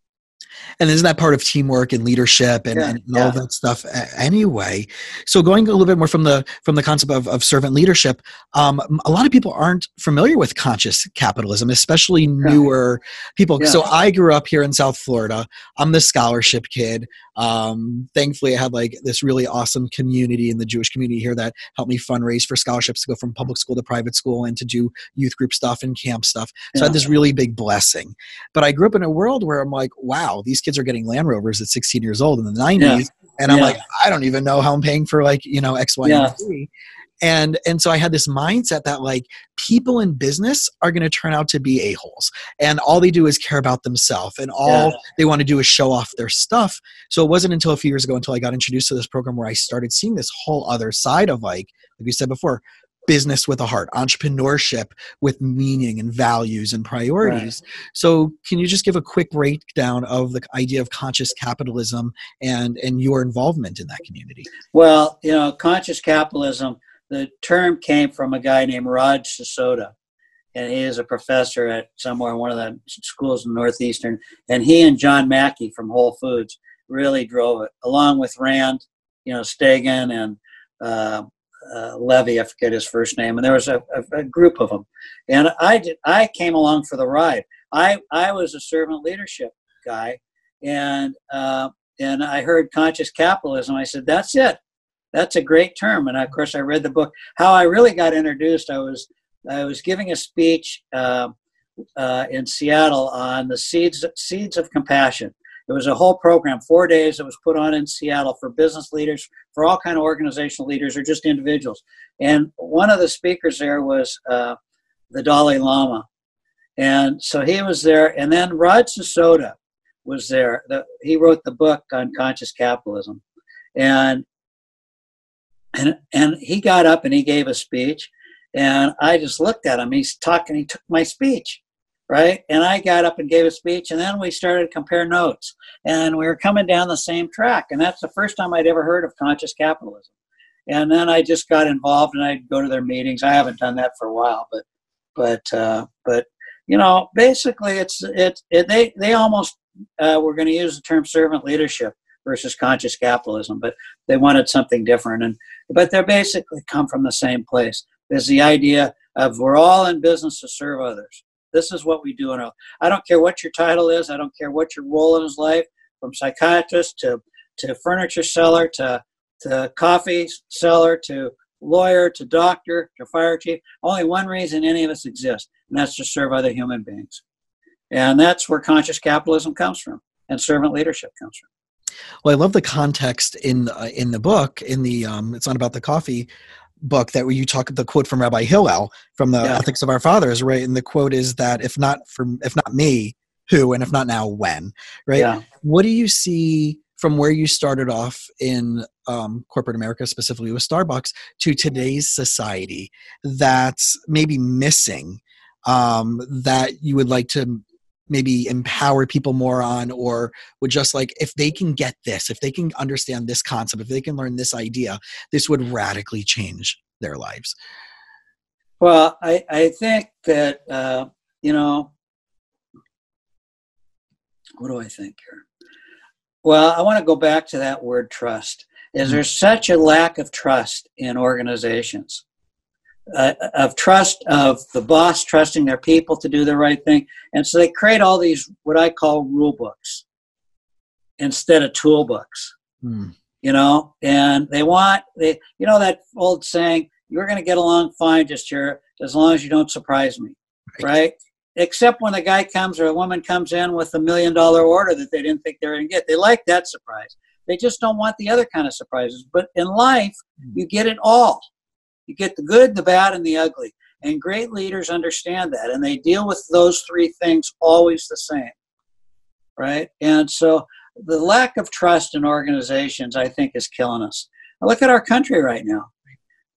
and isn't that part of teamwork and leadership and, yeah, and all yeah. that stuff anyway? So going a little bit more from the from the concept of, of servant leadership um, a lot of people aren't familiar with conscious capitalism especially newer people. Yeah. so i grew up here in south florida. I'm the scholarship kid um, thankfully i had like this really awesome community in the jewish community here that helped me fundraise for scholarships to go from public school to private school and to do youth group stuff and camp stuff so i had this really big blessing but i grew up in a world where i'm like wow these kids are getting Land Rovers at 16 years old in the 90s. Yeah. And I'm yeah. like, I don't even know how I'm paying for like, you know, X, Y, yeah. and Z. And and so I had this mindset that like people in business are going to turn out to be a-holes and all they do is care about themselves and all yeah. they want to do is show off their stuff. So it wasn't until a few years ago until I got introduced to this program where I started seeing this whole other side of like like you said before business with a heart, entrepreneurship with meaning and values and priorities. Right. So, can you just give a quick breakdown of the idea of conscious capitalism and and your involvement in that community? Well, you know, conscious capitalism. The term came from a guy named Raj Sisodia, and he is a professor at somewhere one of the schools in Northeastern. And he and John Mackey from Whole Foods really drove it, along with Rand, you know, Stagen and uh, uh, Levy, I forget his first name, and there was a, a, a, group of them, and I did. I came along for the ride. I I was a servant leadership guy, and uh, and I heard conscious capitalism. I said, that's it. That's a great term. And of course, I read the book. How I really got introduced, I was I was giving a speech uh, uh in Seattle on the seeds seeds of compassion it was a whole program, four days that was put on in Seattle for business leaders, for all kind of organizational leaders or just individuals. And one of the speakers there was uh, the Dalai Lama. And so he was there. And then Raj Sisodia was there. The, he wrote the book on conscious capitalism. And, and, and he got up and he gave a speech. And I just looked at him. He's talking, he took my speech right? And I got up and gave a speech, and then we started to compare notes, and we were coming down the same track. And that's the first time I'd ever heard of conscious capitalism. And then I just got involved, and I'd go to their meetings. I haven't done that for a while, but but uh, but you know, basically, it's it, it they they almost uh, were going to use the term servant leadership versus conscious capitalism, but they wanted something different. And but they basically come from the same place. There's the idea of we're all in business to serve others. This is what we do in our. I don't care what your title is. I don't care what your role in his life, from psychiatrist to to furniture seller to to coffee seller to lawyer to doctor to fire chief. Only one reason any of us exist, and that's to serve other human beings. And that's where conscious capitalism comes from, and servant leadership comes from. Well, I love the context in uh, in the book. In the um, it's not about the coffee book that where you talk the quote from Rabbi Hillel from the yeah. Ethics of Our Fathers, right? And the quote is that if not from if not me, who, and if not now, when, right? Yeah. What do you see from where you started off in um, corporate America, specifically with Starbucks, to today's society that's maybe missing um, that you would like to maybe empower people more on or would just like if they can get this if they can understand this concept if they can learn this idea this would radically change their lives. Well i, I think that uh, you know what do i think here? Well i want to go back to that word trust. Is mm-hmm. there such a lack of trust in organizations uh, of trust of the boss trusting their people to do the right thing. And so they create all these what i call rule books instead of tool books hmm. you know? And they want they you know that old saying you're going to get along fine just here as long as you don't surprise me right. right? Except when the guy comes or a woman comes in with a million dollar order that they didn't think they were going to get. They like that surprise. They just don't want the other kind of surprises. But in life hmm. you get it all you get the good, the bad, and the ugly. And great leaders understand that, and they deal with those three things always the same. Right? And so the lack of trust in organizations, I think, is killing us. Now look at our country right now.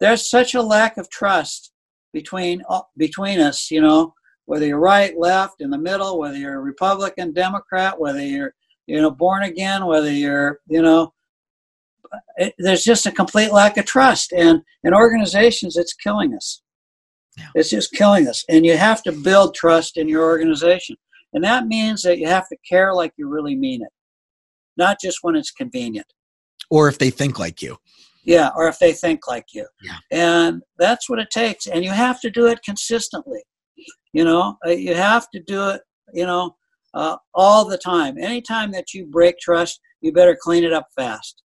There's such a lack of trust between uh, between us, you know, whether you're right, left, in the middle, whether you're a Republican, Democrat, whether you're you know born again, whether you're you know it, there's just a complete lack of trust and in organizations it's killing us. Yeah. it's just killing us. And you have to build trust in your organization. And that means that you have to care like you really mean it. Not just when it's convenient. Or if they think like you. Yeah or if they think like you. Yeah. and that's what it takes. And you have to do it consistently. You know uh, you have to do it you know uh, all the time. Anytime that you break trust you better clean it up fast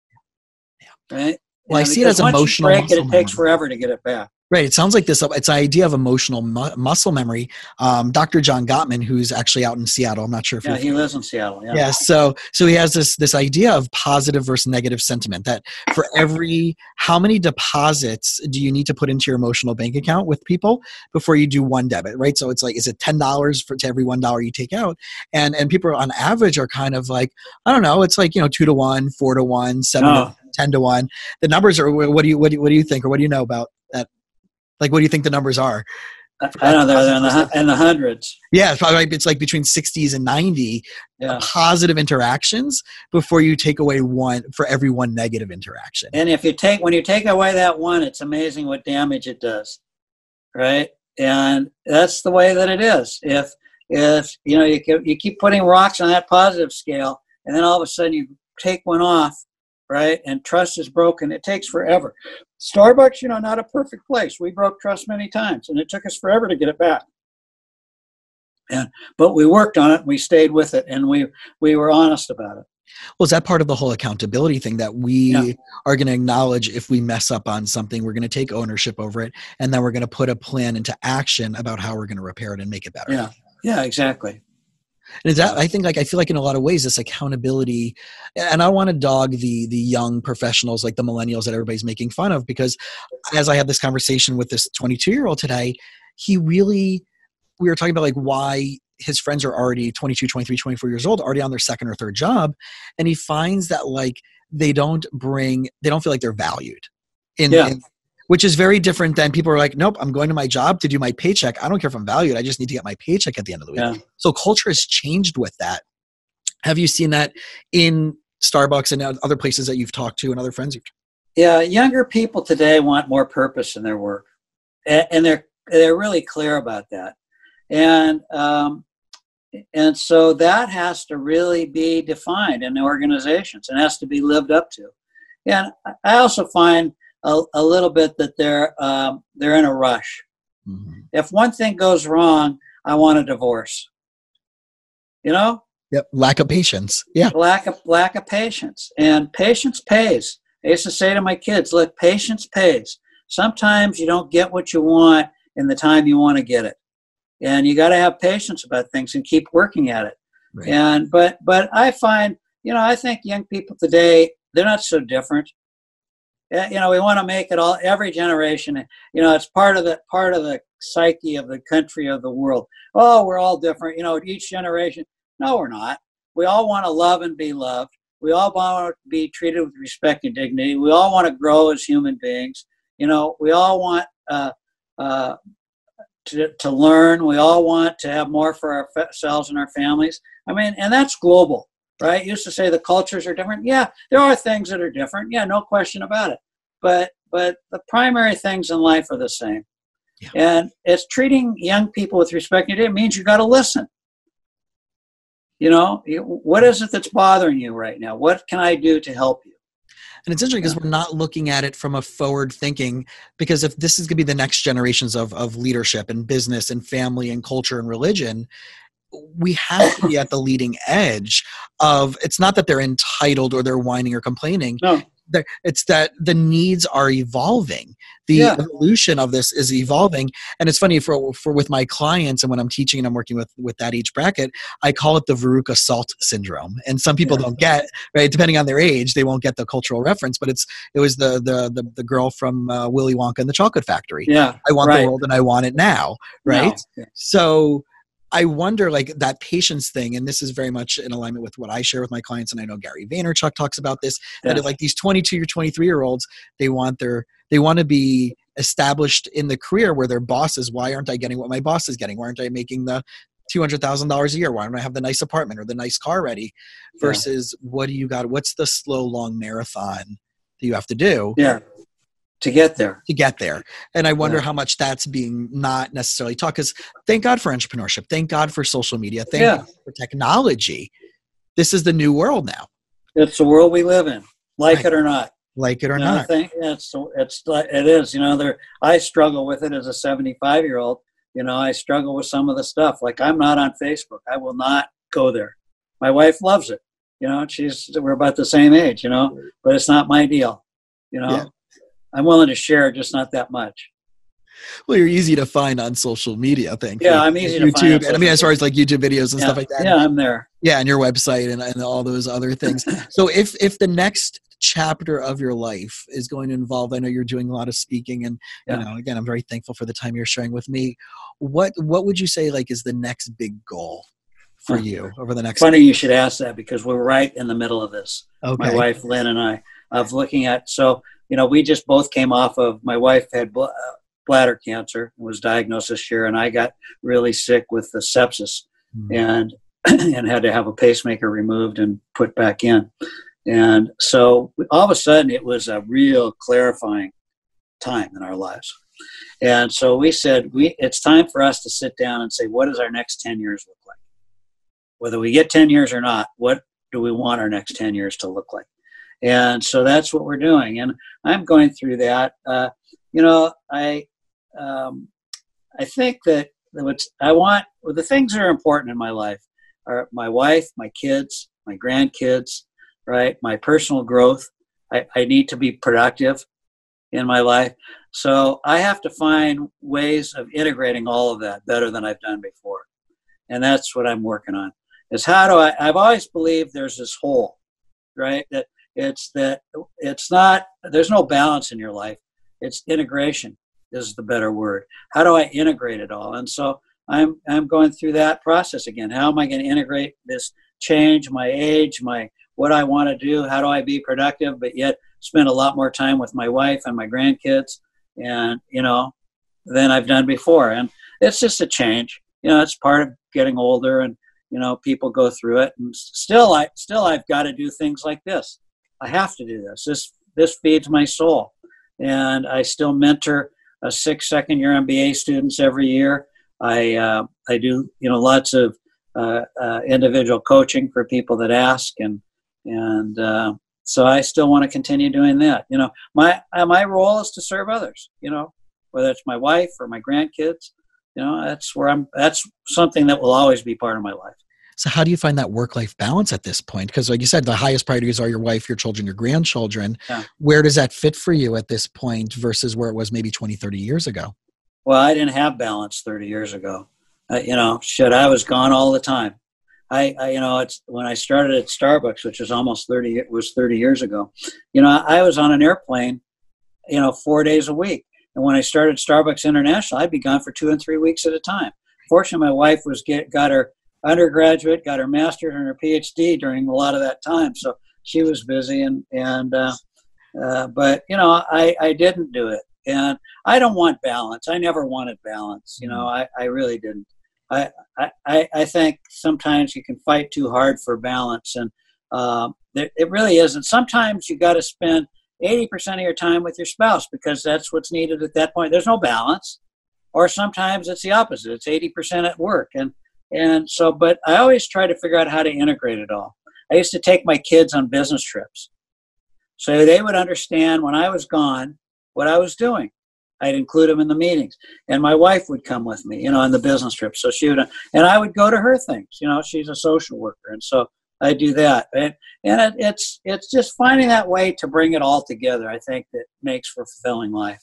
right? Well, I see it as emotional. Break it, it takes forever to get it back. Right. It sounds like this. It's an idea of emotional mu- muscle memory. Um, Dr. John Gottman, who's actually out in Seattle. I'm not sure if yeah, he lives in Seattle. Yeah. yeah. So, so he has this this idea of positive versus negative sentiment. That for every how many deposits do you need to put into your emotional bank account with people before you do one debit? Right. So it's like, is it ten dollars for to every one dollar you take out? And and people on average are kind of like, I don't know. It's like you know two to one, four to one, seven. No. 10 to 1 the numbers are what do you what do you, what do you think or what do you know about that like, what do you think the numbers are? I don't know they're in the, in the hundreds. Yeah, it's probably it's like between 60s and 90 yeah. positive interactions before you take away one for every one negative interaction. And if you take when you take away that one, it's amazing what damage it does, right? And that's the way that it is. If if you know you you keep putting rocks on that positive scale, and then all of a sudden you take one off, right? And trust is broken. It takes forever. Starbucks, you know, not a perfect place. We broke trust many times, and it took us forever to get it back. And but we worked on it. We stayed with it, and we we were honest about it. Well, is that part of the whole accountability thing that we yeah. are going to acknowledge if we mess up on something, we're going to take ownership over it, and then we're going to put a plan into action about how we're going to repair it and make it better. Yeah, yeah, exactly. And that I think like I feel like in a lot of ways this accountability and I want to dog the the young professionals like the millennials that everybody's making fun of because as I had this conversation with this 22 year old today, he really we were talking about like why his friends are already 22 23 24 years old already on their second or third job and he finds that like they don't bring they don't feel like they're valued in, yeah. in which is very different than people are like, nope, I'm going to my job to do my paycheck. I don't care if I'm valued. I just need to get my paycheck at the end of the week. Yeah. So culture has changed with that. Have you seen that in Starbucks and other places that you've talked to and other friends you've Yeah, younger people today want more purpose in their work. And they're they're really clear about that. And um, and so that has to really be defined in the organizations and has to be lived up to. And I also find a, a little bit that they're um, they're in a rush. Mm-hmm. If one thing goes wrong, I want a divorce. You know. Yep. Lack of patience. Yeah. Lack of lack of patience, and patience pays. I used to say to my kids, "Look, patience pays. Sometimes you don't get what you want in the time you want to get it, and you got to have patience about things and keep working at it." Right. And but but I find you know I think young people today they're not so different you know we want to make it all every generation you know it's part of the part of the psyche of the country of the world. Oh we're all different you know each generation. No we're not. We all want to love and be loved. We all want to be treated with respect and dignity. We all want to grow as human beings. You know we all want uh, uh, to, to learn. We all want to have more for ourselves and our families. I mean and that's global right? Used to say the cultures are different. Yeah, there are things that are different. Yeah, no question about it. But but the primary things in life are the same. Yeah. And it's treating young people with respect. It means you got to listen. You know, what is it that's bothering you right now? What can I do to help you? And it's interesting because we're not looking at it from a forward thinking, because if this is going to be the next generations of, of leadership and business and family and culture and religion, we have to be at the leading edge of it's not that they're entitled or they're whining or complaining no. it's that the needs are evolving the yeah. evolution of this is evolving and it's funny for for with my clients and when i'm teaching and i'm working with with that age bracket i call it the veruca salt syndrome and some people yeah. don't get right depending on their age they won't get the cultural reference but it's it was the the the, the girl from uh, willy wonka and the chocolate factory yeah i want right. the world and i want it now right no. so I wonder, like that patience thing, and this is very much in alignment with what I share with my clients, and I know Gary Vaynerchuk talks about this. Yeah. That like these 22 or 23 year olds, they want their they want to be established in the career where their bosses. Why aren't I getting what my boss is getting? Why aren't I making the two hundred thousand dollars a year? Why don't I have the nice apartment or the nice car ready? Versus yeah. what do you got? What's the slow long marathon that you have to do? Yeah to get there. To get there. And i wonder yeah. how much that's being not necessarily taught because thank god for entrepreneurship. Thank god for social media. Thank yeah. god for technology. This is the new world now. It's the world we live in like right. it or not. Like it or you know, not. Think it's it's it is you know there i struggle with it as a 75 year old you know i struggle with some of the stuff. Like i'm not on facebook. I will not go there. My wife loves it. You know she's we're about the same age you know but it's not my deal. You know? Yeah. I'm willing to share, just not that much. Well, you're easy to find on social media. Thank you. yeah, I'm easy YouTube, to find. And I mean, as far as like YouTube videos and yeah, stuff like that. Yeah, I'm there. Yeah, and your website and, and all those other things. *laughs* so if if the next chapter of your life is going to involve, I know you're doing a lot of speaking, and yeah. you know, again, I'm very thankful for the time you're sharing with me. What what would you say like is the next big goal for you over the next? Funny you should ask that because we're right in the middle of this. Okay. My wife Lynn and I of looking at so you know, we just both came off of my wife had bl- uh, bladder cancer was diagnosed this year, and I got really sick with the sepsis mm-hmm. and *clears throat* and had to have a pacemaker removed and put back in. And so all of a sudden, it was a real clarifying time in our lives. And so we said, we it's time for us to sit down and say, what does our next 10 years look like? Whether we get 10 years or not, what do we want our next 10 years to look like? And so that's what we're doing. And i'm going through that. Uh, you know i um, i think that what's i want well, the things that are important in my life are my wife my kids my grandkids right? My personal growth. I, I need to be productive in my life. So i have to find ways of integrating all of that better than i've done before. And that's what i'm working on is how do i i've always believed there's this hole right? That it's that it's not, there's no balance in your life. It's integration is the better word. How do I integrate it all? And so I'm, I'm going through that process again. How am I going to integrate this change, my age, my, what I want to do? How do I be productive, but yet spend a lot more time with my wife and my grandkids and, you know, than I've done before. And it's just a change. You know, it's part of getting older and, you know, people go through it and still I still I've got to do things like this. I have to do this. This this feeds my soul, and I still mentor a six second year MBA students every year. I uh, I do you know lots of uh, uh, individual coaching for people that ask, and and uh, so I still want to continue doing that. You know, my uh, my role is to serve others. You know, whether it's my wife or my grandkids. You know, that's where I'm. That's something that will always be part of my life. So how do you find that work-life balance at this point? Because like you said, the highest priorities are your wife, your children, your grandchildren. Yeah. Where does that fit for you at this point versus where it was maybe 20, 30 years ago? Well, I didn't have balance 30 years ago. Uh, you know, shit, I was gone all the time. I, I, you know, it's when I started at Starbucks, which was almost 30, it was 30 years ago. You know, I was on an airplane, you know, four days a week. And when I started Starbucks International, I'd be gone for two and three weeks at a time. Fortunately, my wife was get, got her undergraduate, got her master's and her PhD during a lot of that time. So she was busy and, and, uh, uh, but you know, I, I didn't do it and I don't want balance. I never wanted balance. You know, I, I really didn't. I, I, I think sometimes you can fight too hard for balance and uh, it really isn't. Sometimes you got to spend 80% of your time with your spouse because that's what's needed at that point. There's no balance. Or sometimes it's the opposite. It's 80% at work. And and so, but I always try to figure out how to integrate it all. I used to take my kids on business trips. So they would understand when I was gone what I was doing. I'd include them in the meetings. And my wife would come with me, you know, on the business trip. So she would, and I would go to her things, you know, she's a social worker. And so I do that. And, and it, it's, it's just finding that way to bring it all together, I think, that makes for fulfilling life.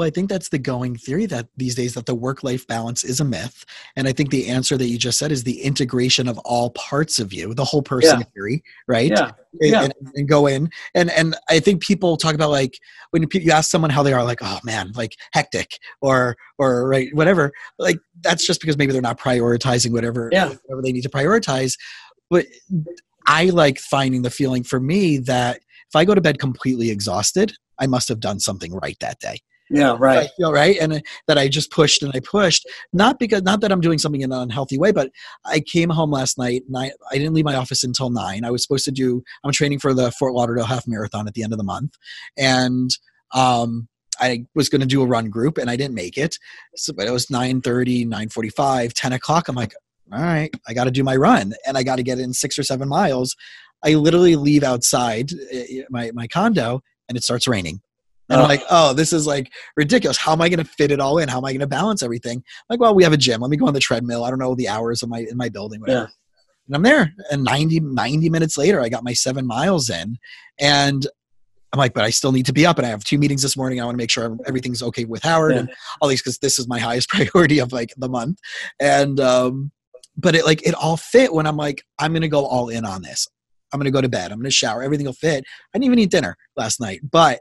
Well, I think that's the going theory that these days that the work life balance is a myth. And I think the answer that you just said is the integration of all parts of you, the whole person yeah. theory, right? Yeah. And, yeah. And, and, go in. And and I think people talk about like when you ask someone how they are, like, oh man, like hectic or or right, whatever. Like that's just because maybe they're not prioritizing whatever, yeah. whatever they need to prioritize. But I like finding the feeling for me that if I go to bed completely exhausted, I must have done something right that day. Yeah, right. I feel right, and uh, that I just pushed and I pushed. Not because, not that I'm doing something in an unhealthy way, but I came home last night. And I, I didn't leave my office until nine. I was supposed to do. I'm training for the Fort Lauderdale Half Marathon at the end of the month, and um, I was going to do a run group, and I didn't make it. So, but it was 9:30, 9:45, 10 o'clock. I'm like, all right, I got to do my run, and I got to get in six or seven miles. I literally leave outside uh, my my condo, and it starts raining and I'm like, oh, this is like ridiculous. How am I going to fit it all in? How am I going to balance everything? like, well, we have a gym. Let me go on the treadmill. I don't know the hours of my in my building, whatever. Yeah. And I'm there. And 90, 90 minutes later, I got my seven miles in. And I'm like, but I still need to be up. And I have two meetings this morning. I want to make sure everything's okay with Howard yeah. and all these because this is my highest *laughs* priority of like the month. And um, but it like it all fit when I'm like, I'm gonna go all in on this. I'm going to go to bed. I'm going to shower. Everything will fit. I didn't even eat dinner last night, but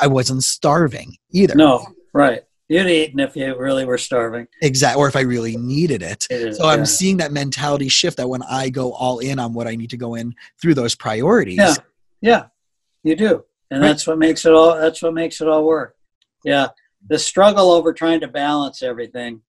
I wasn't starving either. No, right. You'd eaten if you really were starving. Exactly. Or if I really needed it. it is, so I'm seeing that mentality shift that when I go all in on what I need to go in through those priorities. Yeah. Yeah. You do. And right. that's what makes it all that's what makes it all work. Yeah. The struggle over trying to balance everything,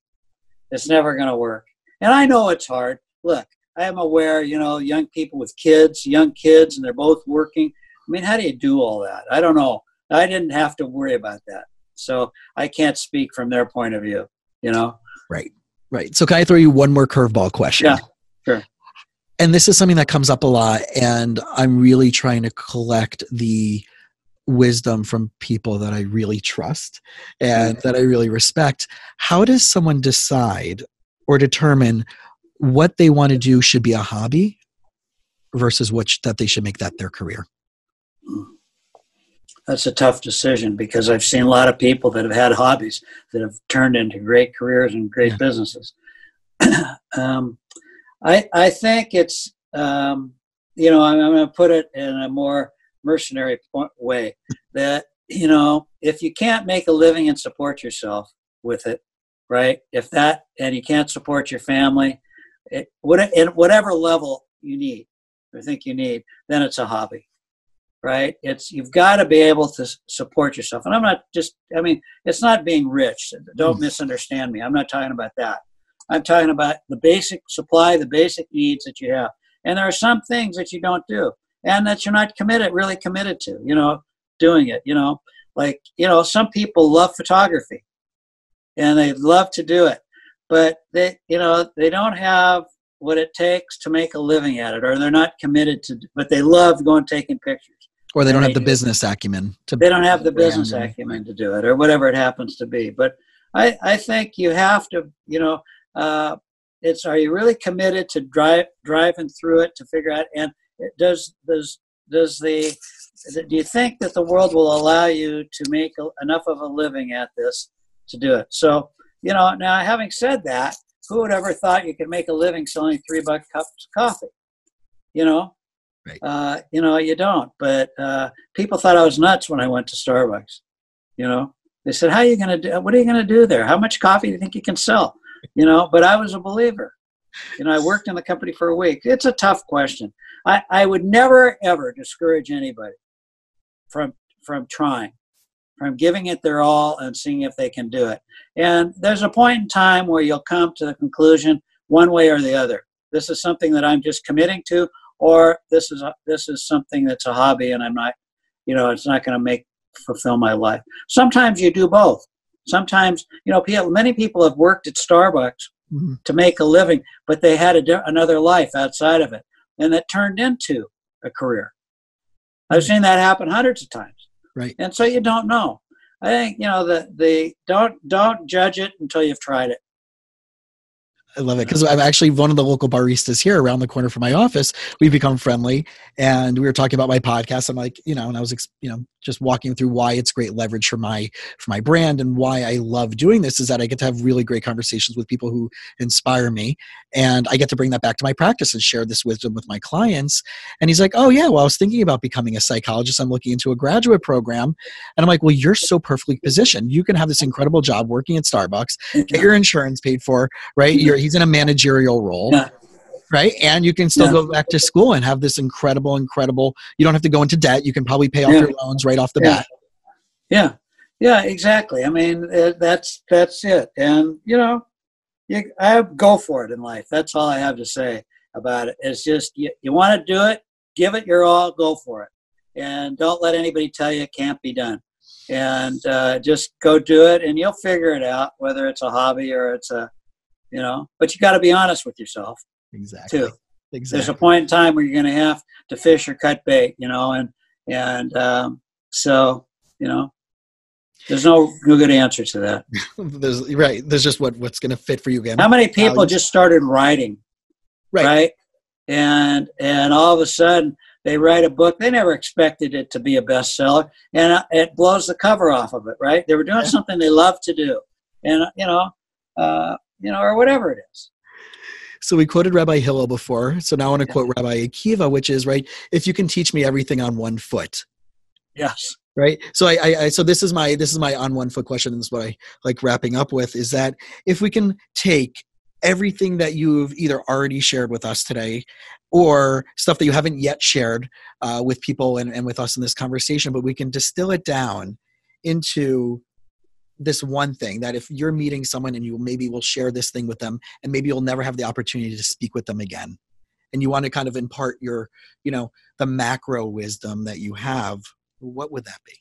it's never gonna work. And I know it's hard. Look, I am aware, you know, young people with kids, young kids, and they're both working. I mean, how do you do all that? I don't know. I didn't have to worry about that. So I can't speak from their point of view, you know? Right, right. So can I throw you one more curveball question? Yeah, sure. And this is something that comes up a lot, and I'm really trying to collect the wisdom from people that I really trust and mm-hmm. that I really respect. How does someone decide or determine what they want to do should be a hobby versus what that they should make that their career. That's a tough decision because i've seen a lot of people that have had hobbies that have turned into great careers and great yeah. businesses. *clears throat* Um, I, I think it's um, you know i'm, I'm going to put it in a more mercenary way that you know if you can't make a living and support yourself with it right? If that and you can't support your family it, what, at whatever level you need or think you need, then it's a hobby, right? It's you've got to be able to support yourself. And I'm not just, I mean, it's not being rich. Don't mm. misunderstand me. I'm not talking about that. I'm talking about the basic supply, the basic needs that you have. And there are some things that you don't do and that you're not committed, really committed to, you know, doing it, you know, like, you know, some people love photography and they love to do it but they you know they don't have what it takes to make a living at it, or they're not committed to, but they love going taking pictures. Or they don't have the business acumen to They don't have the business and- acumen to do it, or whatever it happens to be. But I, I think you have to, you know, uh, it's are you really committed to drive driving through it to figure out and it does does does the do you think that the world will allow you to make a, enough of a living at this to do it? So you know, now having said that, who would ever thought you could make a living selling three buck cups of coffee? You know, Right. uh, you know, you don't. But uh, people thought I was nuts when I went to Starbucks. You know, they said, "How are you going to do? What are you going to do there? How much coffee do you think you can sell?" You know, but I was a believer. You know, I worked in the company for a week. It's a tough question. I, I would never ever discourage anybody from from trying, from giving it their all and seeing if they can do it. And there's a point in time where you'll come to the conclusion one way or the other. This is something that I'm just committing to, or this is a, this is something that's a hobby and I'm not, you know, it's not going to make fulfill my life. Sometimes you do both. Sometimes, you know, many people have worked at Starbucks Mhm. to make a living, but they had a, another life outside of it, and that turned into a career. I've seen that happen hundreds of times. Right. And so you don't know. I think you know the the don't don't judge it until you've tried it. I love it because I'm actually one of the local baristas here around the corner from my office. We've become friendly, and we were talking about my podcast. I'm like, you know, and I was, you know, just walking through why it's great leverage for my for my brand and why I love doing this is that I get to have really great conversations with people who inspire me, and I get to bring that back to my practice and share this wisdom with my clients. And he's like, oh yeah, well I was thinking about becoming a psychologist. I'm looking into a graduate program, and I'm like, well you're so perfectly positioned. You can have this incredible job working at Starbucks, get your insurance paid for, right? You're, he's in a managerial role. Yeah. Right. And you can still Yeah. go back to school and have this incredible, incredible, you don't have to go into debt. You can probably pay off your loans right off the bat. Yeah, yeah, exactly. I mean, uh, that's that's it. And you know, you I go for it in life. That's all I have to say about it. It's just you, you want to do it, give it your all, go for it, and don't let anybody tell you it can't be done. And uh, just go do it, and you'll figure it out. Whether it's a hobby or it's a, you know, but you got to be honest with yourself Exactly. too Exactly. there's a point in time where you're going to have to fish or cut bait, you know, and and um, so you know, there's no no good answer to that. *laughs* there's right. There's just what what's going to fit for you again. How many people just started writing, Right. right? And and all of a sudden they write a book. They never expected it to be a bestseller, and uh, it blows the cover off of it, right? They were doing Yeah. something they love to do, and you know, uh, you know, or whatever it is. So we quoted Rabbi Hillel before. So now I want to Yeah. quote Rabbi Akiva, which is right. If you can teach me everything on one foot, Yes. right so I, I, I so this is my this is my on one foot question and this is what i like wrapping up with is that if we can take everything that you've either already shared with us today or stuff that you haven't yet shared uh, with people and, and with us in this conversation but we can distill it down into this one thing that if you're meeting someone and you maybe will share this thing with them and maybe you'll never have the opportunity to speak with them again and you want to kind of impart your you know the macro wisdom that you have what would that be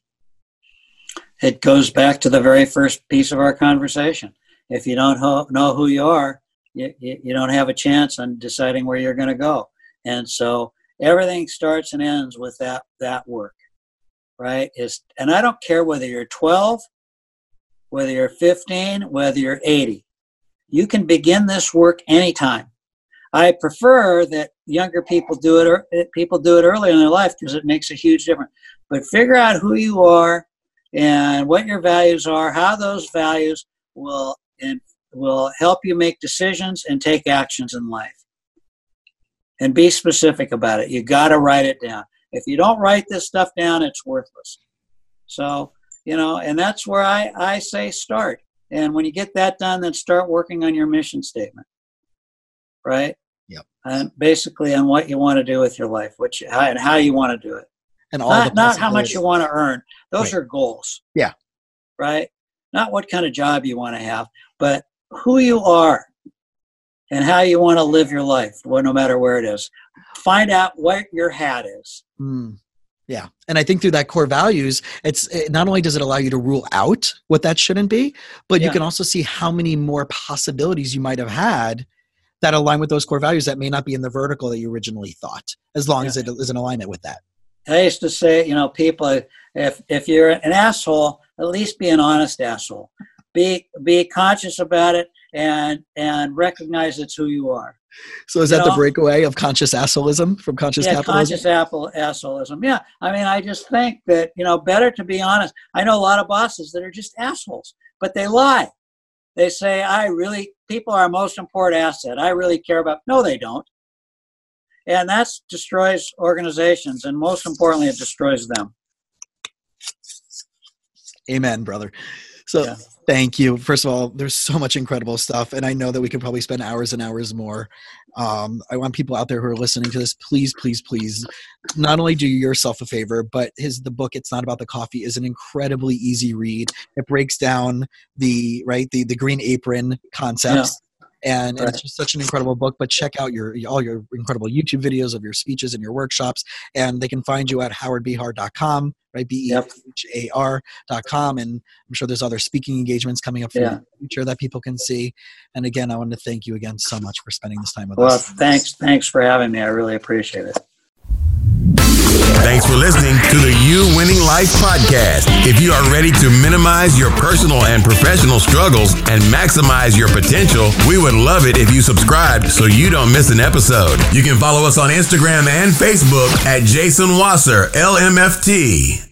it goes back to the very first piece of our conversation. If you don't ho- know who you are, you, you, you don't have a chance on deciding where you're going to go. And so everything starts and ends with that that work, right? Is and I don't care whether you're 12, whether you're 15, whether you're 80. You can begin this work anytime. I prefer that younger people do it or eh, people do it early in their life because it makes a huge difference. But figure out who you are and what your values are, how those values will and will help you make decisions and take actions in life. And be specific about it. You got to write it down. If you don't write this stuff down, it's worthless. So, you know, and that's where I, I say start. And when you get that done, then start working on your mission statement. Right? Yep. And basically on what you want to do with your life, which how, and how you want to do it and all not, not how much you want to earn. Those Right. are goals. Yeah. Right? Not what kind of job you want to have, but who you are and how you want to live your life, well, no matter where it is. Find out what your hat is. Mm, yeah, and I think through that core values, it's it, not only does it allow you to rule out what that shouldn't be, but you can also see how many more possibilities you might have had that align with those core values that may not be in the vertical that you originally thought, as long Yeah. as it is in alignment with that. I used to say, you know, people, if if you're an asshole, at least be an honest asshole. Be be conscious about it and and recognize it's who you are. So is You that the breakaway of conscious assholism from conscious yeah, capitalism? conscious apple assholism. Yeah, I mean, I just think that you know, better to be honest. I know a lot of bosses that are just assholes, but they lie. They say, "I really people are our most important asset. I really care about." No, they don't, and that destroys organizations, and most importantly, it destroys them. Amen, brother. So Yeah. Thank you. First of all, there's so much incredible stuff, and I know that we could probably spend hours and hours more. Um, I want people out there who are listening to this, please, please, please, not only do yourself a favor, but his the book "It's Not About the Coffee" is an incredibly easy read. It breaks down the right the the green apron concepts. And, and it's just such an incredible book. But check out your all your incredible YouTube videos of your speeches and your workshops, and they can find you at howardbehar.com, right? B e Yep. h a r dot com, and I'm sure there's other speaking engagements coming up for Yeah. the future that people can see. And again, I want to thank you again so much for spending this time with us. Well, thanks, thanks for having me. I really appreciate it. Thanks for listening to the You Winning Life podcast. If you are ready to minimize your personal and professional struggles and maximize your potential, we would love it if you subscribed so you don't miss an episode. You can follow us on Instagram and Facebook at Jason Wasser, LMFT.